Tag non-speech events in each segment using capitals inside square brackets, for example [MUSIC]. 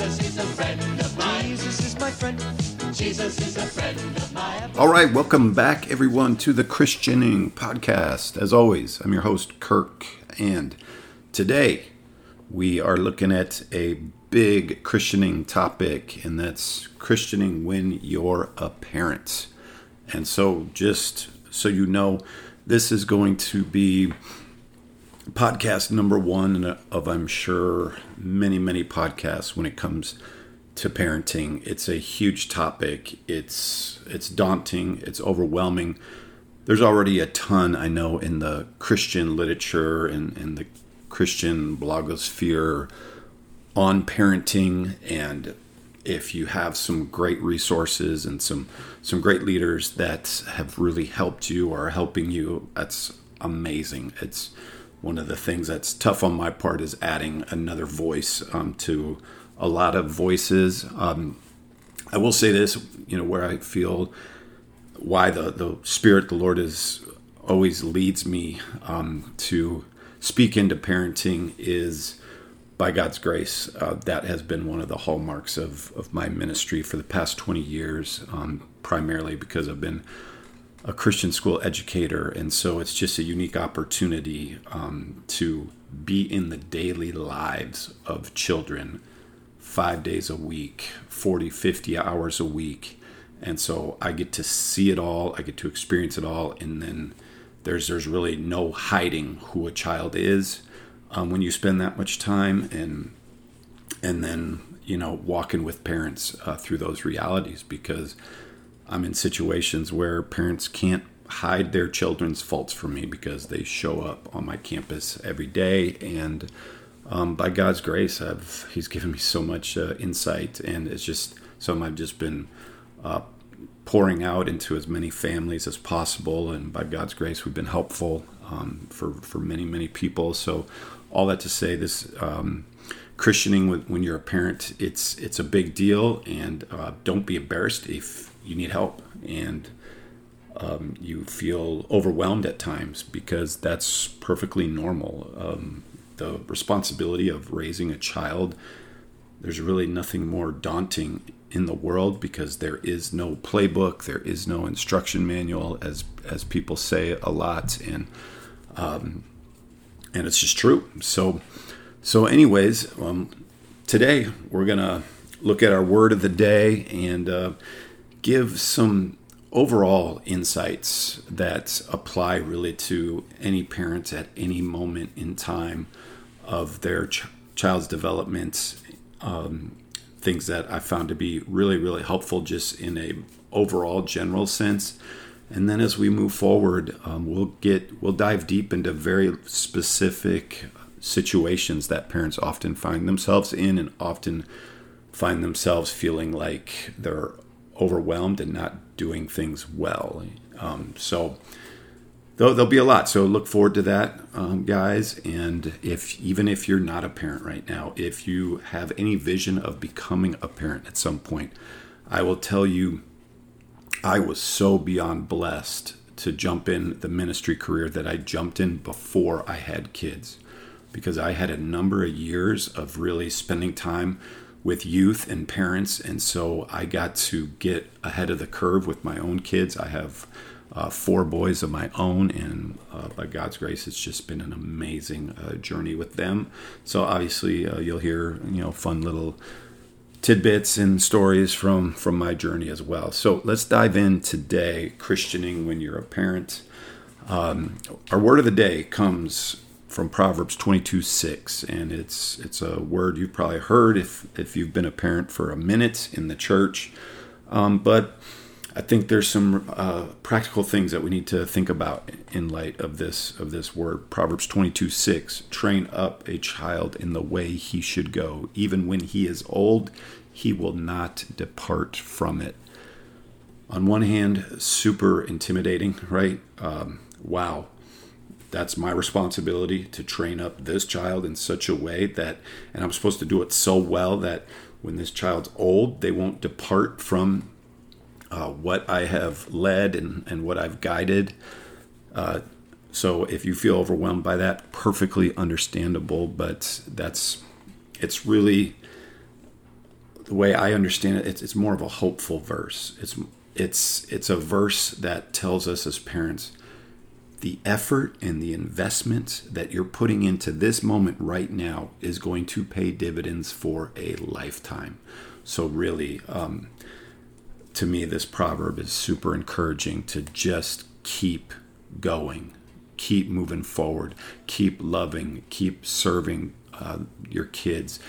Jesus is a friend of mine. Jesus is my friend. Jesus is a friend of mine. All right, welcome back, everyone, to the Christianing Podcast. As always, I'm your host, Kirk, and today we are looking at a big Christianing topic, and that's Christianing when you're a parent. And so, just so you know, this is going to be podcast number one of, I'm sure, many, many podcasts when it comes to parenting. It's a huge topic. It's it's daunting. It's overwhelming. There's already a ton I know in the Christian literature and, and the Christian blogosphere on parenting and if you have some great resources and some some great leaders that have really helped you or are helping you that's amazing it's one of the things that's tough on my part is adding another voice um, to a lot of voices. Um, i will say this you know where i feel why the the spirit the lord is always leads me um, to speak into parenting is by God's grace, uh, that has been one of the hallmarks of, of my ministry for the past 20 years, um, primarily because I've been a Christian school educator. And so it's just a unique opportunity um, to be in the daily lives of children five days a week, 40, 50 hours a week. And so I get to see it all, I get to experience it all, and then there's there's really no hiding who a child is um, when you spend that much time and and then you know walking with parents uh, through those realities because I'm in situations where parents can't hide their children's faults from me because they show up on my campus every day. And um, by God's grace I've he's given me so much uh, insight. And it's just something I've just been uh, pouring out into as many families as possible. And by God's grace we've been helpful um, for for many many people. So all that to say, this um, Christianing when you're a parent, it's it's a big deal, and uh, don't be embarrassed if you need help and um, you feel overwhelmed at times because that's perfectly normal. Um, the responsibility of raising a child, there's really nothing more daunting in the world because there is no playbook, there is no instruction manual, as as people say a lot, and um, and it's just true. So, so anyways, um, today we're gonna look at our word of the day and uh, give some overall insights that apply really to any parent at any moment in time of their ch- child's development. Um, things that I found to be really, really helpful just in a overall general sense and then as we move forward, um, we'll get we'll dive deep into very specific situations that parents often find themselves in, and often find themselves feeling like they're overwhelmed and not doing things well. Um, so there'll, there'll, be a lot. So look forward to that, um, guys. And if even if you're not a parent right now, if you have any vision of becoming a parent at some point, I will tell you I was so beyond blessed to jump in the ministry career that I jumped in before I had kids because I had a number of years of really spending time with youth and parents. And so I got to get ahead of the curve with my own kids. I have uh, four boys of my own, and uh, by God's grace, it's just been an amazing uh, journey with them. So obviously, uh, you'll hear you know fun little tidbits and stories from from my journey as well. So let's dive in today. Christianing when you're a parent. Um, our word of the day comes from Proverbs 22 6, and it's it's a word you've probably heard if if you've been a parent for a minute in the church. Um, but I think there's some uh, practical things that we need to think about in light of this of this word. Proverbs 22 6 Train up a child in the way he should go. Even when he is old, he will not depart from it. On one hand, super intimidating, right? Um, wow, that's my responsibility to train up this child in such a way that, and I'm supposed to do it so well that when this child's old, they won't depart from uh, what I have led and, and what I've guided. Uh, so if you feel overwhelmed by that, perfectly understandable, but that's it's really the way I understand it, it's, it's more of a hopeful verse. It's it's it's a verse that tells us as parents the effort and the investment that you're putting into this moment right now is going to pay dividends for a lifetime. So really, um, to me, this proverb is super encouraging to just keep going, keep moving forward, keep loving, keep serving uh, your kids,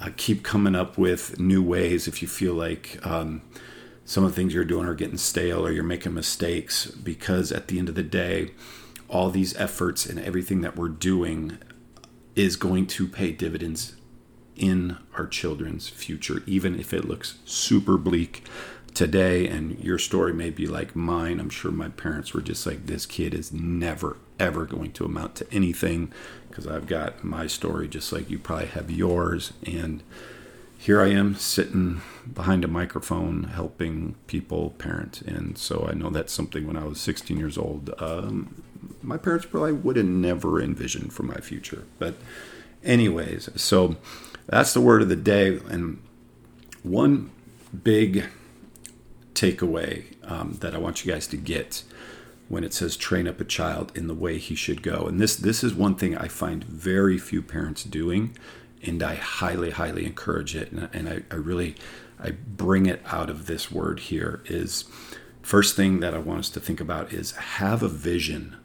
uh, keep coming up with new ways if you feel like um, some of the things you're doing are getting stale or you're making mistakes, because at the end of the day, all these efforts and everything that we're doing is going to pay dividends in our children's future, even if it looks super bleak today. And your story may be like mine. I'm sure my parents were just like, this kid is never, ever going to amount to anything because I've got my story just like you probably have yours. And here I am sitting behind a microphone helping people parent. And so I know that's something when I was 16 years old, um, my parents probably would have never envisioned for my future. But, anyways, so that's the word of the day. And one big takeaway um, that I want you guys to get when it says train up a child in the way he should go. And this this is one thing I find very few parents doing, and I highly highly encourage it. And, and I, I really I bring it out of this word here is first thing that I want us to think about is have a vision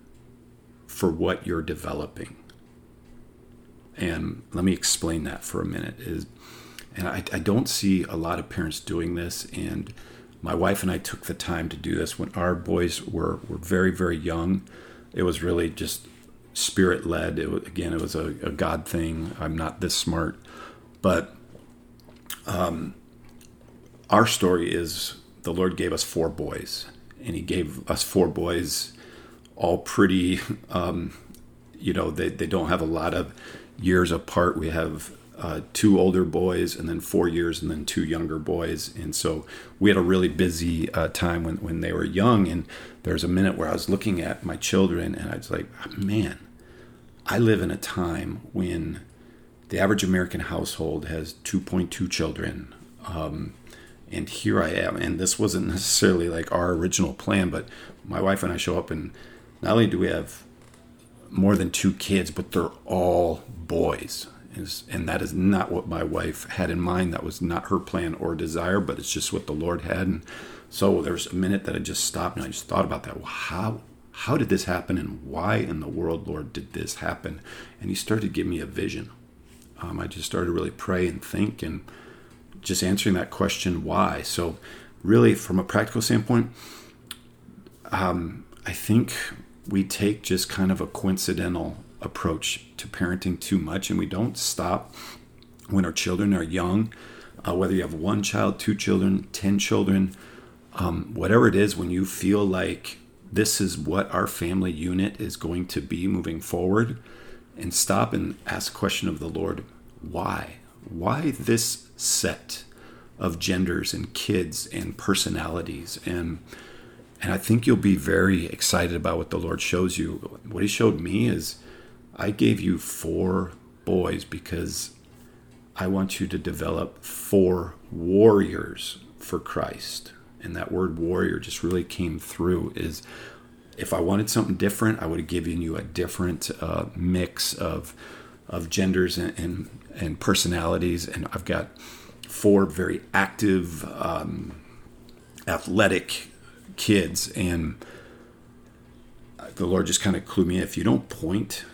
for what you're developing. And let me explain that for a minute. Is and I, I don't see a lot of parents doing this and my wife and I took the time to do this when our boys were, were very, very young. It was really just spirit led. Again, it was a, a, God thing. I'm not this smart. But um, our story is the Lord gave us four boys, and He gave us four boys all pretty, um, you know, they, they don't have a lot of years apart. We have uh, two older boys and then four years and then two younger boys and so we had a really busy uh, time when, when they were young and there's a minute where i was looking at my children and i was like man i live in a time when the average american household has 2.2 children um, and here i am and this wasn't [LAUGHS] necessarily like our original plan but my wife and i show up and not only do we have more than two kids but they're all boys and that is not what my wife had in mind. That was not her plan or desire, but it's just what the Lord had. And so there's a minute that I just stopped and I just thought about that. Well, how how did this happen, and why in the world, Lord, did this happen? And He started to give me a vision. Um, I just started to really pray and think, and just answering that question, why. So, really, from a practical standpoint, um, I think we take just kind of a coincidental approach to parenting too much, and we don't stop when our children are young. Uh, whether you have one child, two children, ten children, um, whatever it is, when you feel like this is what our family unit is going to be moving forward, and stop and ask question of the Lord why? Why this set of genders and kids and personalities? And and I think you'll be very excited about what the Lord shows you. What He showed me is I gave you four boys because I want you to develop four warriors for Christ. And that word warrior just really came through is if I wanted something different, I would have given you a different uh, mix of of genders and, and, and personalities. And I've got four very active, um, athletic kids, and the Lord just kind of clued me. If you don't point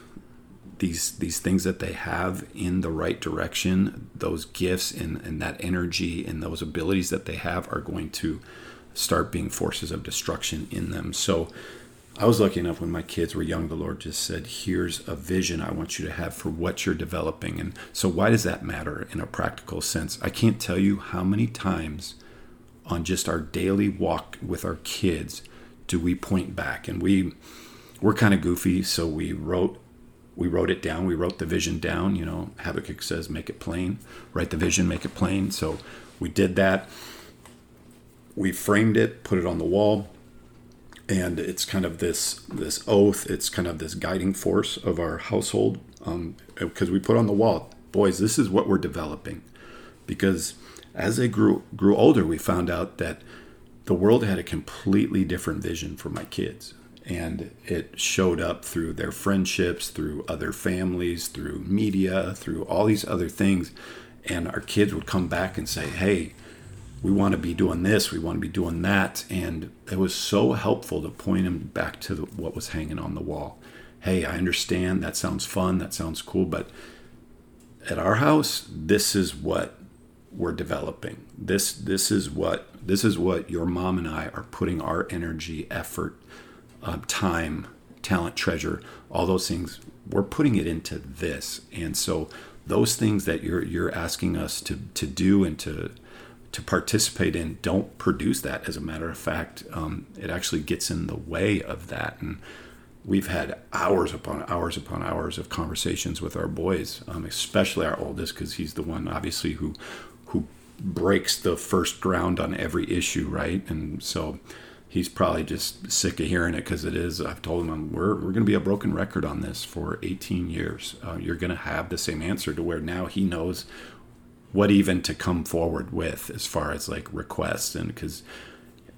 these these things that they have in the right direction, those gifts and, and that energy and those abilities that they have are going to start being forces of destruction in them. So I was lucky enough when my kids were young, the Lord just said, Here's a vision I want you to have for what you're developing. And so, why does that matter in a practical sense? I can't tell you how many times on just our daily walk with our kids do we point back. And we, we're kind of goofy, so we wrote we wrote it down. We wrote the vision down. You know, Habakkuk says, make it plain. Write the vision, make it plain. So we did that. We framed it, put it on the wall, and it's kind of this this oath. It's kind of this guiding force of our household because um, we put on the wall, boys. This is what we're developing, because as they grew grew older, we found out that the world had a completely different vision for my kids. And it showed up through their friendships, through other families, through media, through all these other things. And our kids would come back and say, Hey, we want to be doing this, we want to be doing that. And it was so helpful to point him back to the, what was hanging on the wall. Hey, I understand that sounds fun, that sounds cool, but at our house, this is what we're developing. This this is what this is what your mom and I are putting our energy, effort, uh, time, talent, treasure, all those things. We're putting it into this, and so those things that you're you're asking us to to do and to to participate in don't produce that. As a matter of fact, um, it actually gets in the way of that. And we've had hours upon hours upon hours of conversations with our boys, um, especially our oldest, because he's the one obviously who who breaks the first ground on every issue, right? And so he's probably just sick of hearing it because it is. I've told him we're we're going to be a broken record on this for 18 years. Uh, you're going to have the same answer to where now he knows what even to come forward with as far as like requests and because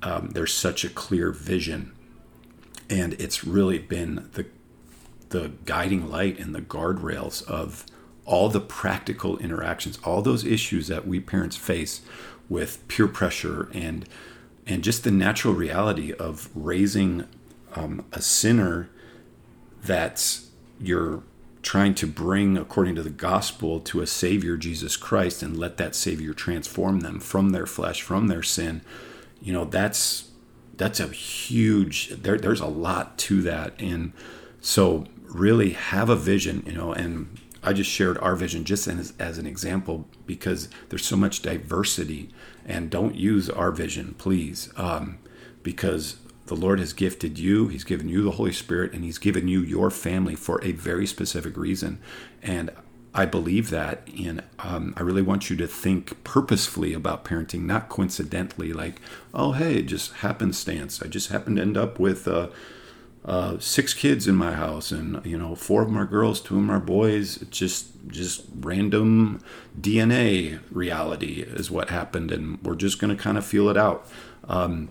um, there's such a clear vision. And it's really been the the guiding light and the guardrails of all the practical interactions, all those issues that we parents face with peer pressure and and just the natural reality of raising um, a sinner that's you're trying to bring according to the gospel to a savior jesus christ and let that savior transform them from their flesh from their sin you know that's that's a huge there, there's a lot to that and so really have a vision you know and I just shared our vision just as, as an example because there's so much diversity. And don't use our vision, please, um, because the Lord has gifted you. He's given you the Holy Spirit, and He's given you your family for a very specific reason. And I believe that, and um, I really want you to think purposefully about parenting, not coincidentally, like, oh, hey, just happenstance. I just happened to end up with. Uh, uh, six kids in my house, and you know, four of them are girls, two of them are boys. It's just just random DNA reality is what happened, and we're just going to kind of feel it out. Um,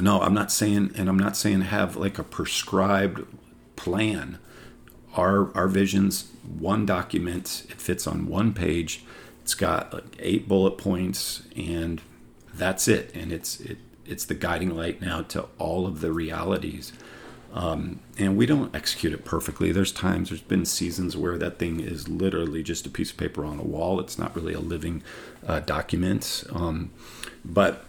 no, I'm not saying, and I'm not saying have like a prescribed plan. Our our vision's one document. It fits on one page. It's got like eight bullet points, and that's it. And it's it it's the guiding light now to all of the realities um, and we don't execute it perfectly. There's times, there's been seasons where that thing is literally just a piece of paper on a wall. It's not really a living uh, document. Um, but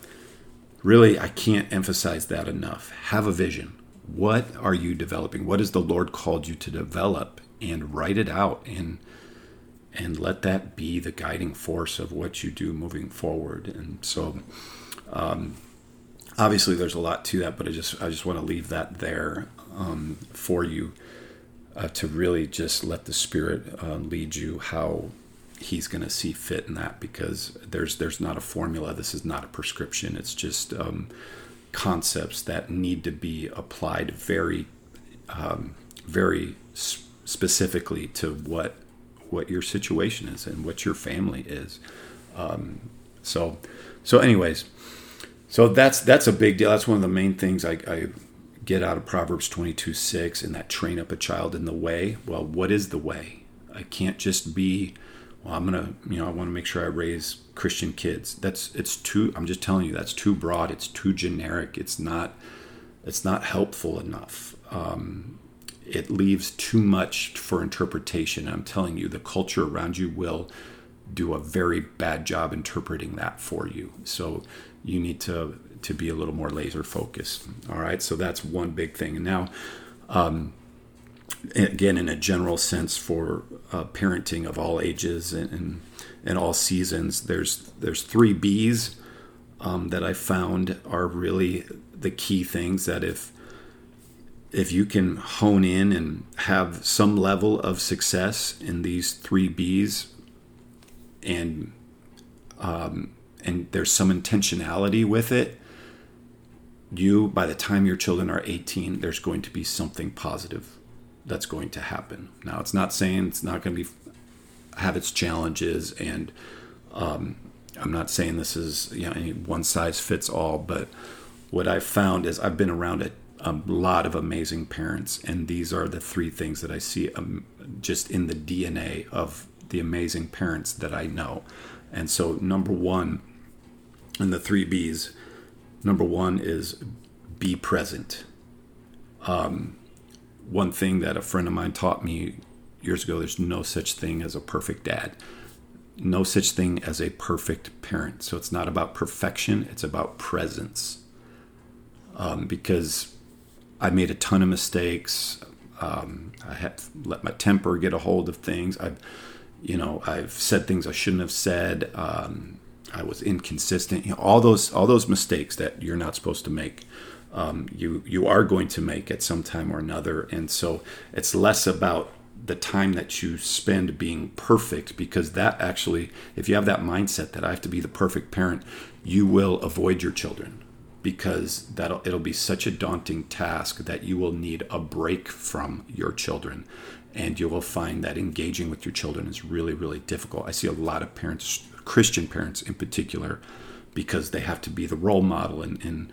really, I can't emphasize that enough. Have a vision. What are you developing? What has the Lord called you to develop? And write it out and and let that be the guiding force of what you do moving forward. And so, um, obviously there's a lot to that but i just i just want to leave that there um, for you uh, to really just let the spirit uh, lead you how he's going to see fit in that because there's there's not a formula this is not a prescription it's just um, concepts that need to be applied very um, very specifically to what what your situation is and what your family is um, so so anyways so that's that's a big deal. That's one of the main things I, I get out of Proverbs 22 6 and that train up a child in the way. Well, what is the way? I can't just be, well, I'm to, you know, I want to make sure I raise Christian kids. That's, it's too, I'm just telling you, that's too broad. It's too generic. It's not, it's not helpful enough. Um, it leaves too much for interpretation. I'm telling you, the culture around you will do a very bad job interpreting that for you. So you need to to be a little more laser focused. All right, so that's one big thing. And now, um, again, in a general sense, for uh, parenting of all ages and, and, and all seasons, there's there's three B's um, that I found are really the key things that if if you can hone in and have some level of success in these three B's and um, and there's some intentionality with it, you, by the time your children are 18, there's going to be something positive that's going to happen. Now, it's not saying it's not going to be have its challenges and um, I'm not saying this is you know any one size fits all, but what I've found is I've been around a, a lot of amazing parents, and these are the three things that I see um, just in the DNA of the amazing parents that I know. And so, number one, in the three B's, number one is be present. Um, one thing that a friend of mine taught me years ago there's no such thing as a perfect dad. No such thing as a perfect parent. So it's not about perfection it's about presence. Um, because i made a ton of mistakes. Um, i had let my temper get a hold of things. I've you know i've said things i shouldn't have said. Um, i was inconsistent. You know all those all those mistakes that you're not supposed to make um, you you are going to make at some time or another and so it's less about the time that you spend being perfect because that actually if you have that mindset that I have to be the perfect parent you will avoid your children because that'll it'll be such a daunting task that you will need a break from your children and you will find that engaging with your children is really really difficult. I see a lot of parents Christian parents in particular because they have to be the role model and, and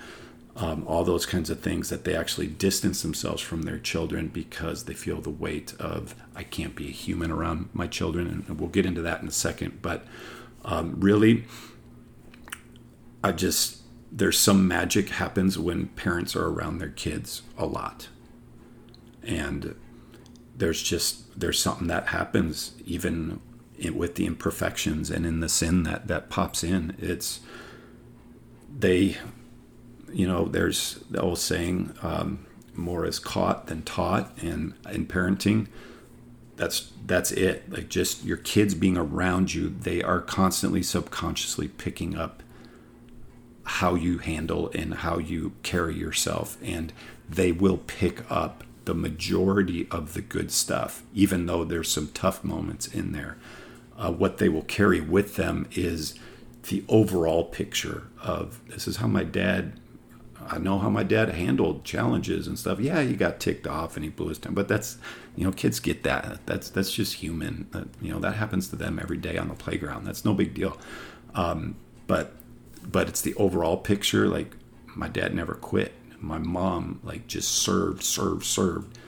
um, all those kinds of things that they actually distance themselves from their children because they feel the weight of I can't be a human around my children, and we'll get into that in a second. But um, really, I just there's some magic happens when parents are around their kids a lot, and there's just there's something that happens even with the imperfections and in the sin that that pops in. It's they you know, there's the old saying, um, more is caught than taught, and in parenting, that's that's it. Like just your kids being around you, they are constantly subconsciously picking up how you handle and how you carry yourself, and they will pick up the majority of the good stuff, even though there's some tough moments in there. Uh, what they will carry with them is the overall picture of this is how my dad I know how my dad handled challenges and stuff. Yeah, he got ticked off and he blew his temper, but that's you know kids get that. That's that's just human. That, you know that happens to them every day on the playground. That's no big deal. Um, but but it's the overall picture. Like my dad never quit. My mom like just served, served, served.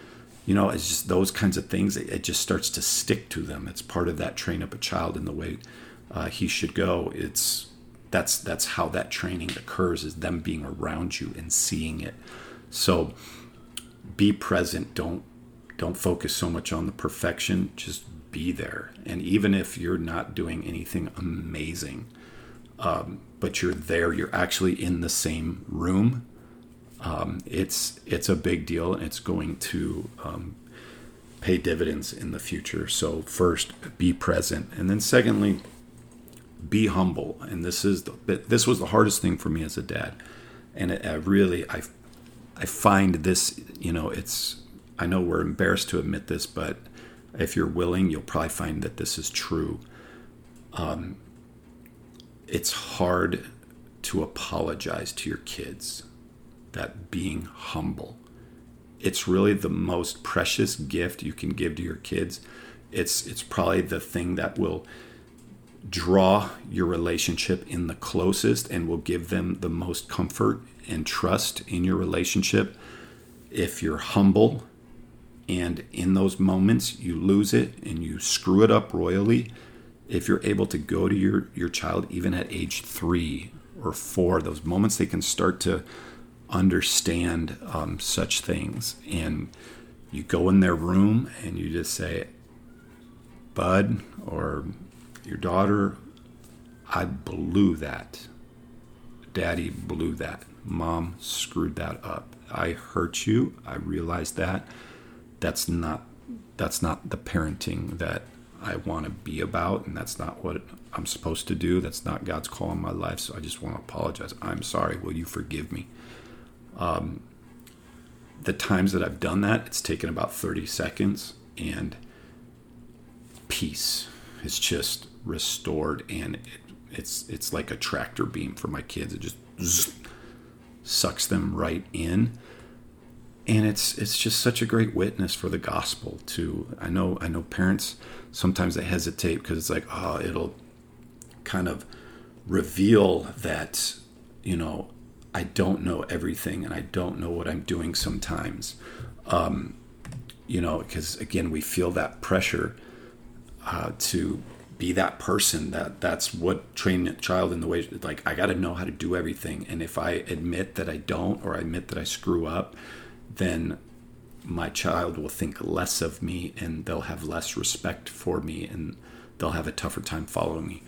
You know, it's just those kinds of things. It, it just starts to stick to them. It's part of that train up a child in the way uh, he should go. It's that's that's how that training occurs is them being around you and seeing it. So be present. Don't don't focus so much on the perfection. Just be there. And even if you're not doing anything amazing um, but you're there you're actually in the same room um, it's it's a big deal. And it's going to um, pay dividends in the future. So first be present. And then secondly be humble. And this is the, this was the hardest thing for me as a dad. And it, I really I I find this you know it's I know we're embarrassed to admit this but if you're willing you'll probably find that this is true. Um, it's hard to apologize to your kids that being humble. It's really the most precious gift you can give to your kids. It's it's probably the thing that will draw your relationship in the closest and will give them the most comfort and trust in your relationship. If you're humble and in those moments you lose it and you screw it up royally, if you're able to go to your, your child even at age three or four, those moments they can start to understand um, such things. And you go in their room and you just say, Bud, or your daughter, I blew that. Daddy blew that. Mom screwed that up. I hurt you. I realized that. That's not that's not the parenting that I want to be about and that's not what I'm supposed to do. That's not God's call on my life. So I just want to apologize. I'm sorry. Will you forgive me? Um, the times that I've done that, it's taken about 30 seconds and peace. It's just restored, and it, it's it's like a tractor beam for my kids. It just zzz, sucks them right in, and it's it's just such a great witness for the gospel too. I know I know parents sometimes they hesitate because it's like oh it'll kind of reveal that, you know, I don't know everything and I don't know what I'm doing sometimes. Um, you know, because again, we feel that pressure uh, to be that person that that's what train a child in the way like i got to know how to do everything. And if i admit that i don't or i admit that i screw up then my child will think less of me and they'll have less respect for me and they'll have a tougher time following me.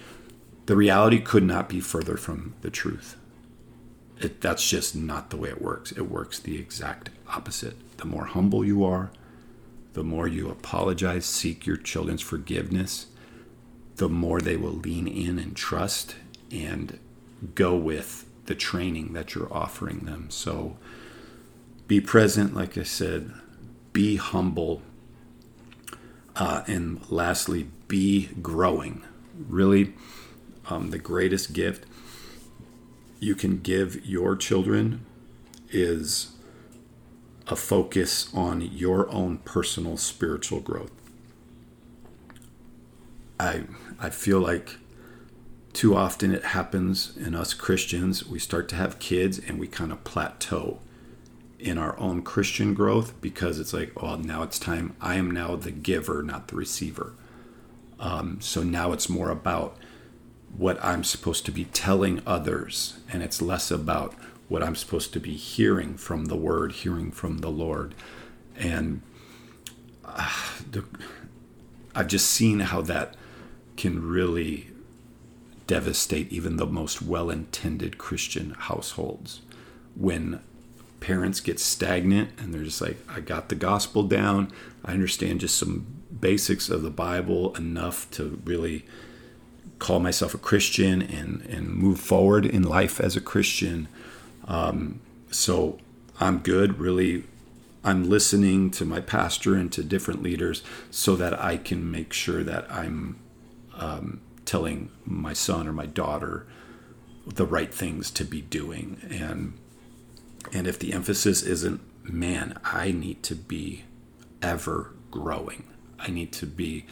The reality could not be further from the truth. It, that's just not the way it works. It works the exact opposite. The more humble you are the more you apologize seek your children's forgiveness the more they will lean in and trust and go with the training that you're offering them. So be present, like I said, be humble, uh, and lastly, be growing. Really, um, the greatest gift you can give your children is a focus on your own personal spiritual growth. I I feel like too often it happens in us Christians. We start to have kids and we kind of plateau in our own Christian growth because it's like, oh, now it's time. I am now the giver, not the receiver. Um, so now it's more about what I'm supposed to be telling others, and it's less about what I'm supposed to be hearing from the Word, hearing from the Lord. And uh, the, I've just seen how that can really devastate even the most well intended Christian households when parents get stagnant and they're just like, I got the gospel down. I understand just some basics of the Bible enough to really call myself a Christian and, and move forward in life as a Christian. Um, so I'm good, really. I'm listening to my pastor and to different leaders so that I can make sure that I'm um, telling my son or my daughter the right things to be doing. And and if the emphasis isn't man i need to be ever growing. I need to be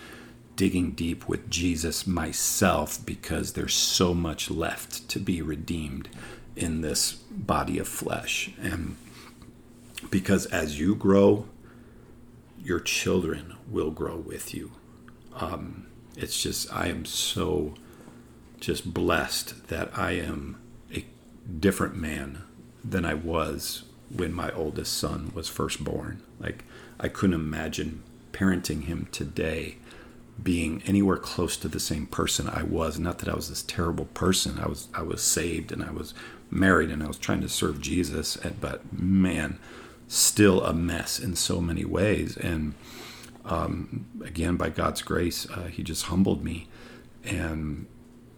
digging deep with jesus myself because there's so much left to be redeemed in this body of flesh. And because as you grow your children will grow with you. Um, it's just I am so just blessed that I am a different man than I was when my oldest son was first born. Like I couldn't imagine parenting him today being anywhere close to the same person I was. Not that I was this terrible person. I was I was saved and I was married and I was trying to serve Jesus. And, But man, still a mess in so many ways. And um, again, by God's grace, uh, He just humbled me and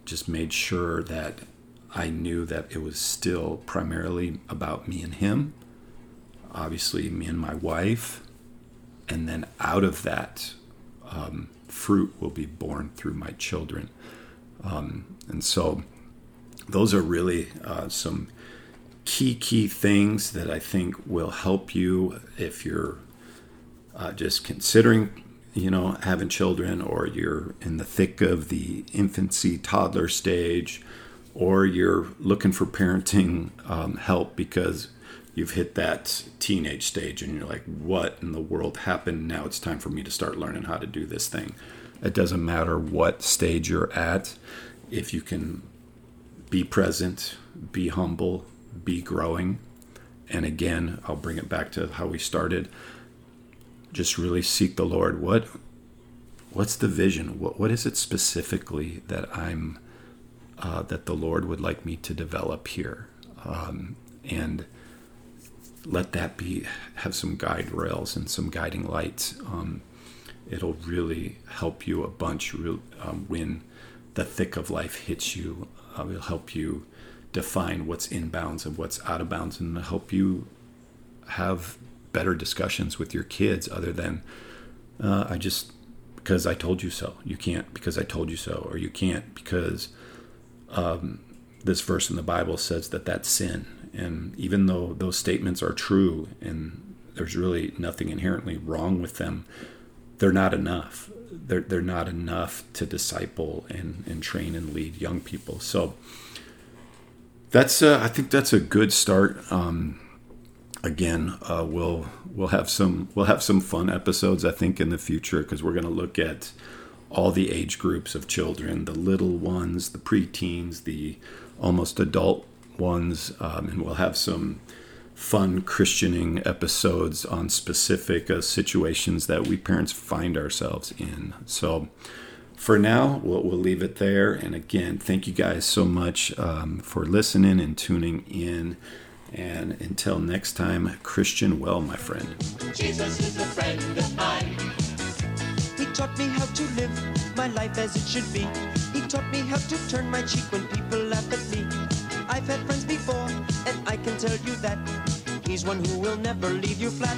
just made sure that I knew that it was still primarily about me and Him, obviously, me and my wife. And then out of that, um, fruit will be born through my children. Um, and so, those are really uh, some key, key things that I think will help you if you're uh, just considering you know having children or you're in the thick of the infancy toddler stage or you're looking for parenting um, help because you've hit that teenage stage and you're like what in the world happened? Now it's time for me to start learning how to do this thing. It doesn't matter what stage you're at. If you can be present be humble be growing. And again i'll bring it back to how we started just really seek the Lord. What what's the vision? What what is it specifically that I'm uh, that the Lord would like me to develop here? Um, and let that be have some guide rails and some guiding lights. Um, it'll really help you a bunch um, when the thick of life hits you. Uh, it'll help you define what's in bounds and what's out of bounds, and help you have better discussions with your kids other than uh, I just because I told you so. You can't because I told you so, or you can't because um, this verse in the Bible says that that's sin. And even though those statements are true and there's really nothing inherently wrong with them, they're not enough. they're, they're not enough to disciple and, and train and lead young people. So that's uh, I think that's a good start. Um, again, uh, we'll we'll have some we'll have some fun episodes I think in the future because we're going to look at all the age groups of children, the little ones, the preteens, the almost adult ones, um, and we'll have some fun Christianing episodes on specific uh, situations that we parents find ourselves in. So for now, we'll, we'll leave it there. And again, thank you guys so much um, for listening and tuning in. And until next time, Christian well, my friend. Jesus is a friend of mine. He taught me how to live my life as it should be. He taught me how to turn my cheek when people laugh at me. I've had friends before, and I can tell you that he's one who will never leave you flat.